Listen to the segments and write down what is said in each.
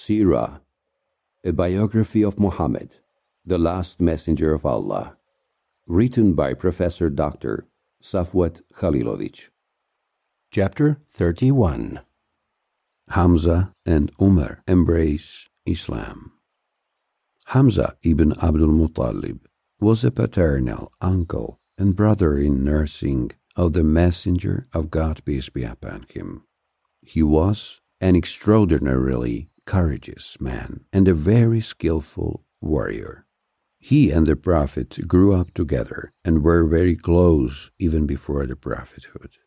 Sirah, a biography of Muhammad, the last messenger of Allah, written by Professor Dr. Safwat Khalilovich. Chapter 31 Hamza and Umar embrace Islam. Hamza ibn Abdul Muttalib was a paternal uncle and brother in nursing of the Messenger of God, peace be upon him. He was an extraordinarily courageous man and a very skillful warrior. He and the Prophet grew up together and were very close even before the prophethood.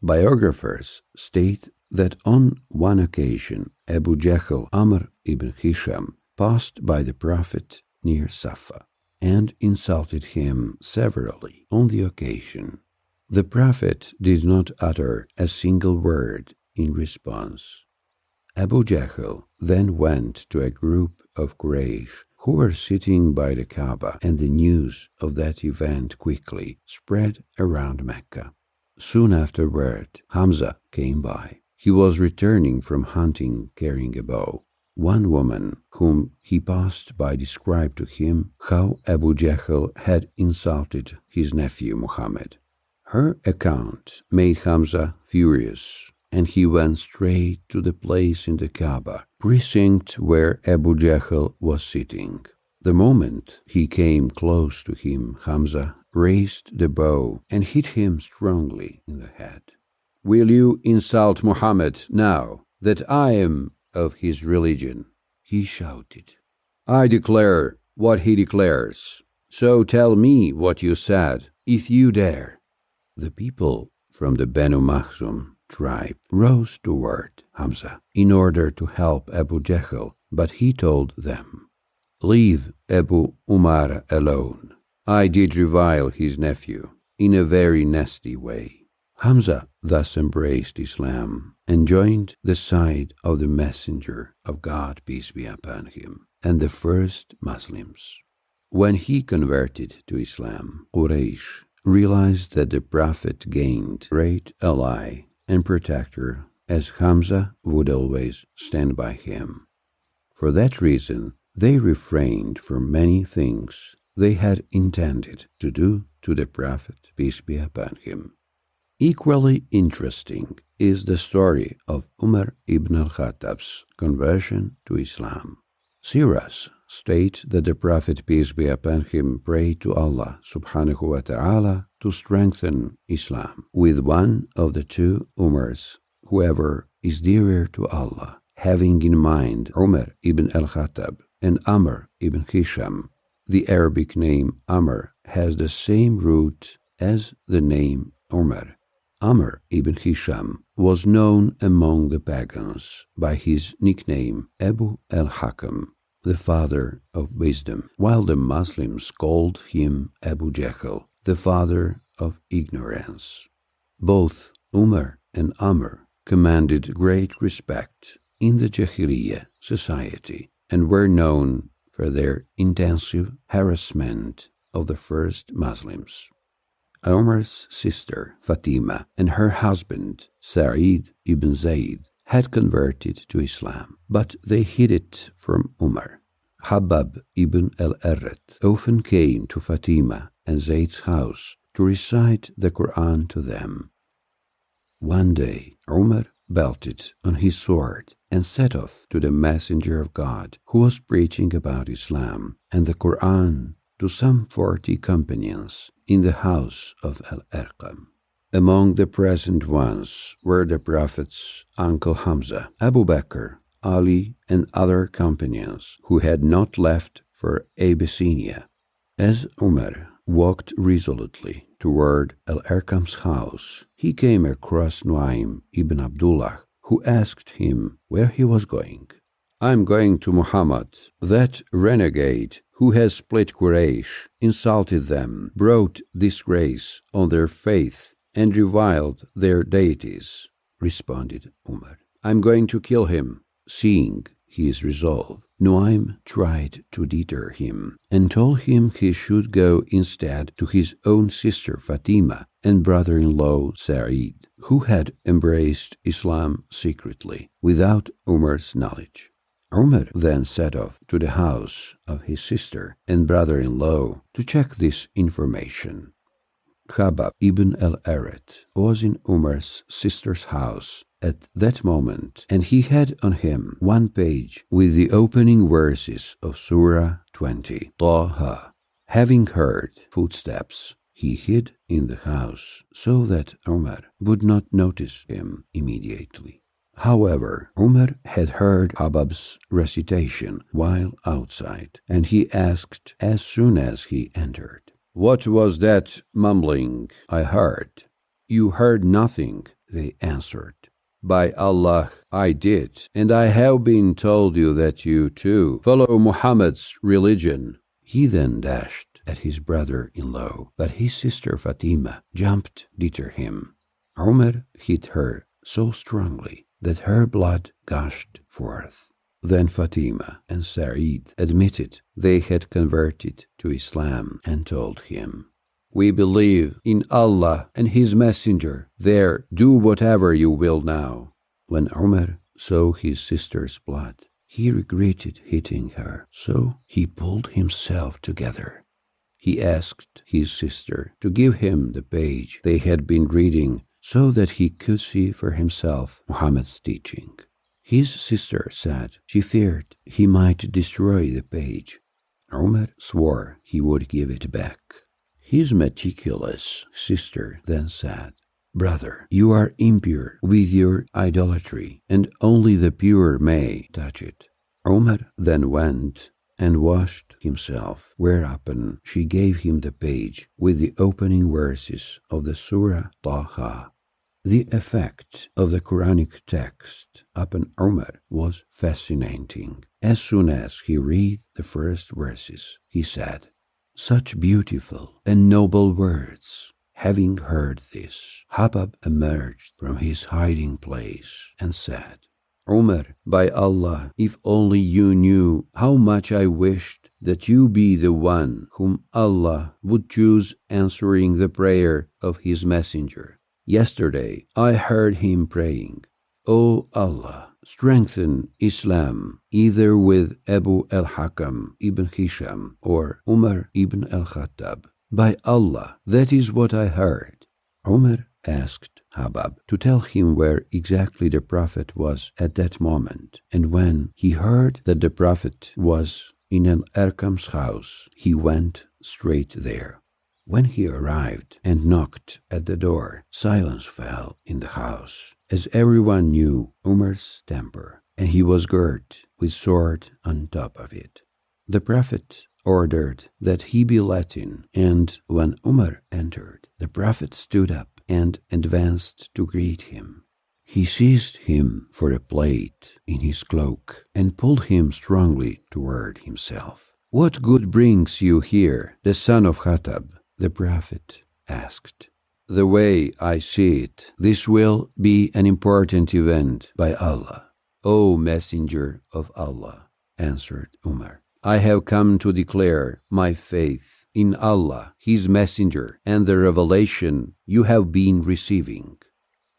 Biographers state that on one occasion Abu Jahl Amr ibn Hisham passed by the Prophet near Safa and insulted him severally on the occasion. The Prophet did not utter a single word in response. Abu Jahl then went to a group of Quraysh who were sitting by the Kaaba, and the news of that event quickly spread around Mecca. Soon afterward, Hamza came by. He was returning from hunting carrying a bow. One woman whom he passed by described to him how Abu Jahl had insulted his nephew Muhammad. Her account made Hamza furious and he went straight to the place in the Kaaba, precinct where Abu Jahl was sitting. The moment he came close to him, Hamza raised the bow and hit him strongly in the head. Will you insult Muhammad now that I am of his religion? he shouted. I declare what he declares. So tell me what you said, if you dare. The people from the Banu Makhzum tribe rose toward Hamza in order to help Abu Jahl, but he told them, Leave Abu Umar alone. I did revile his nephew in a very nasty way. Hamza thus embraced Islam and joined the side of the Messenger of God, peace be upon him, and the first Muslims. When he converted to Islam, Quraysh realized that the Prophet gained great ally and protector, as Hamza would always stand by him. For that reason, they refrained from many things they had intended to do to the Prophet, peace be upon him. Equally interesting is the story of Umar ibn al-Khattab's conversion to Islam. Sirahs state that the Prophet, peace be upon him, prayed to Allah subhanahu wa ta'ala to strengthen Islam with one of the two Umars, whoever is dearer to Allah, having in mind Umar ibn al-Khattab and Amr ibn Hisham. The Arabic name Amr has the same root as the name Umar. Amr ibn Hisham was known among the pagans by his nickname Abu al-Hakam, the father of wisdom, while the Muslims called him Abu Jahl, the father of ignorance. Both Umar and Amr commanded great respect in the Jahiliyyah society and were known for their intensive harassment of the first Muslims. Umar's sister Fatima and her husband Sa'id ibn Zayd had converted to Islam, but they hid it from Umar. Khabab ibn al-Arrat often came to Fatima and Zayd's house to recite the Quran to them. One day, Umar belted on his sword and set off to the messenger of God, who was preaching about Islam and the Quran to some forty companions in the house of Al Arqam. Among the present ones were the Prophet's uncle Hamza, Abu Bakr, Ali, and other companions who had not left for Abyssinia. As Umar walked resolutely toward Al Arqam's house, he came across Nuaym ibn Abdullah, who asked him where he was going. I'm going to Muhammad, that renegade who has split Quraysh, insulted them, brought disgrace on their faith, and reviled their deities, responded Umar. I'm going to kill him, seeing his resolve. Nuaym tried to deter him and told him he should go instead to his own sister Fatima and brother in law Sa'id, who had embraced Islam secretly without Umar's knowledge. Umar then set off to the house of his sister and brother in law to check this information. Khabab ibn al Arat was in Umar's sister's house at that moment, and he had on him one page with the opening verses of Surah 20, Taha. Having heard footsteps, he hid in the house so that Umar would not notice him immediately. However, Umar had heard Khabab's recitation while outside, and he asked as soon as he entered, What was that mumbling I heard? You heard nothing, they answered. By Allah, I did, and I have been told you that you too follow Muhammad's religion. He then dashed at his brother in law, but his sister Fatima jumped deter him. Umar hit her so strongly that her blood gushed forth. Then Fatima and Sa'id admitted they had converted to Islam and told him, we believe in Allah and His Messenger. There, do whatever you will now. When Umar saw his sister's blood, he regretted hitting her, so he pulled himself together. He asked his sister to give him the page they had been reading so that he could see for himself Muhammad's teaching. His sister said she feared he might destroy the page. Umar swore he would give it back. His meticulous sister then said, Brother, you are impure with your idolatry, and only the pure may touch it. Omar then went and washed himself, whereupon she gave him the page with the opening verses of the Surah Taha. The effect of the Quranic text upon Omar was fascinating. As soon as he read the first verses, he said, such beautiful and noble words. Having heard this, Khabab emerged from his hiding place and said, Umar, by Allah, if only you knew how much I wished that you be the one whom Allah would choose answering the prayer of His Messenger. Yesterday I heard him praying, O Allah, strengthen Islam either with Abu al Hakam ibn Hisham or Umar ibn al Khattab. By Allah, that is what I heard. Umar asked Khabab to tell him where exactly the Prophet was at that moment, and when he heard that the Prophet was in Al Arqam's house, he went straight there. When he arrived and knocked at the door, silence fell in the house, as everyone knew Umar's temper, and he was girt with sword on top of it. The Prophet ordered that he be let in, and when Umar entered, the Prophet stood up and advanced to greet him. He seized him for a plate in his cloak and pulled him strongly toward himself. What good brings you here, the son of Khattab? the prophet asked. The way I see it, this will be an important event by Allah. O Messenger of Allah, answered Umar, I have come to declare my faith in Allah, His Messenger, and the revelation you have been receiving.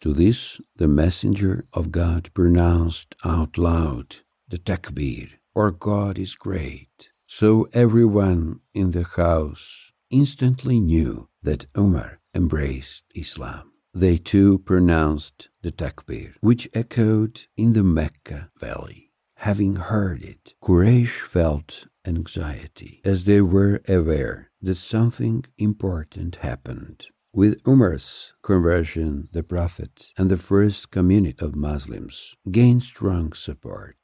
To this, the Messenger of God pronounced out loud the takbir, or God is great. So everyone in the house instantly knew that Umar embraced Islam. They too pronounced the takbir, which echoed in the Mecca valley. Having heard it, Quraysh felt anxiety, as they were aware that something important happened. With Umar's conversion, the Prophet and the first community of Muslims gained strong support.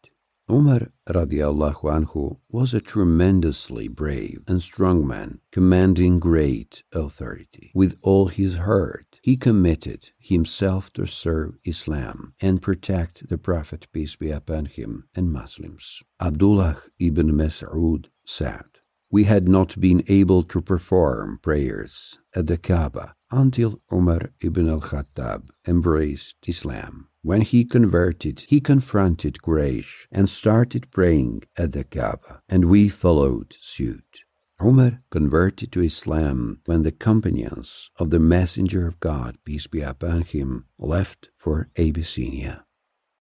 Umar radiallahu anhu was a tremendously brave and strong man, commanding great authority. With all his heart, he committed himself to serve Islam and protect the Prophet, peace be upon him, and Muslims. Abdullah ibn Mas'ud said, We had not been able to perform prayers at the Kaaba until Umar ibn al-Khattab embraced Islam. When he converted, he confronted Quraysh and started praying at the Kaaba, and we followed suit. Umar converted to Islam when the companions of the Messenger of God, peace be upon him, left for Abyssinia.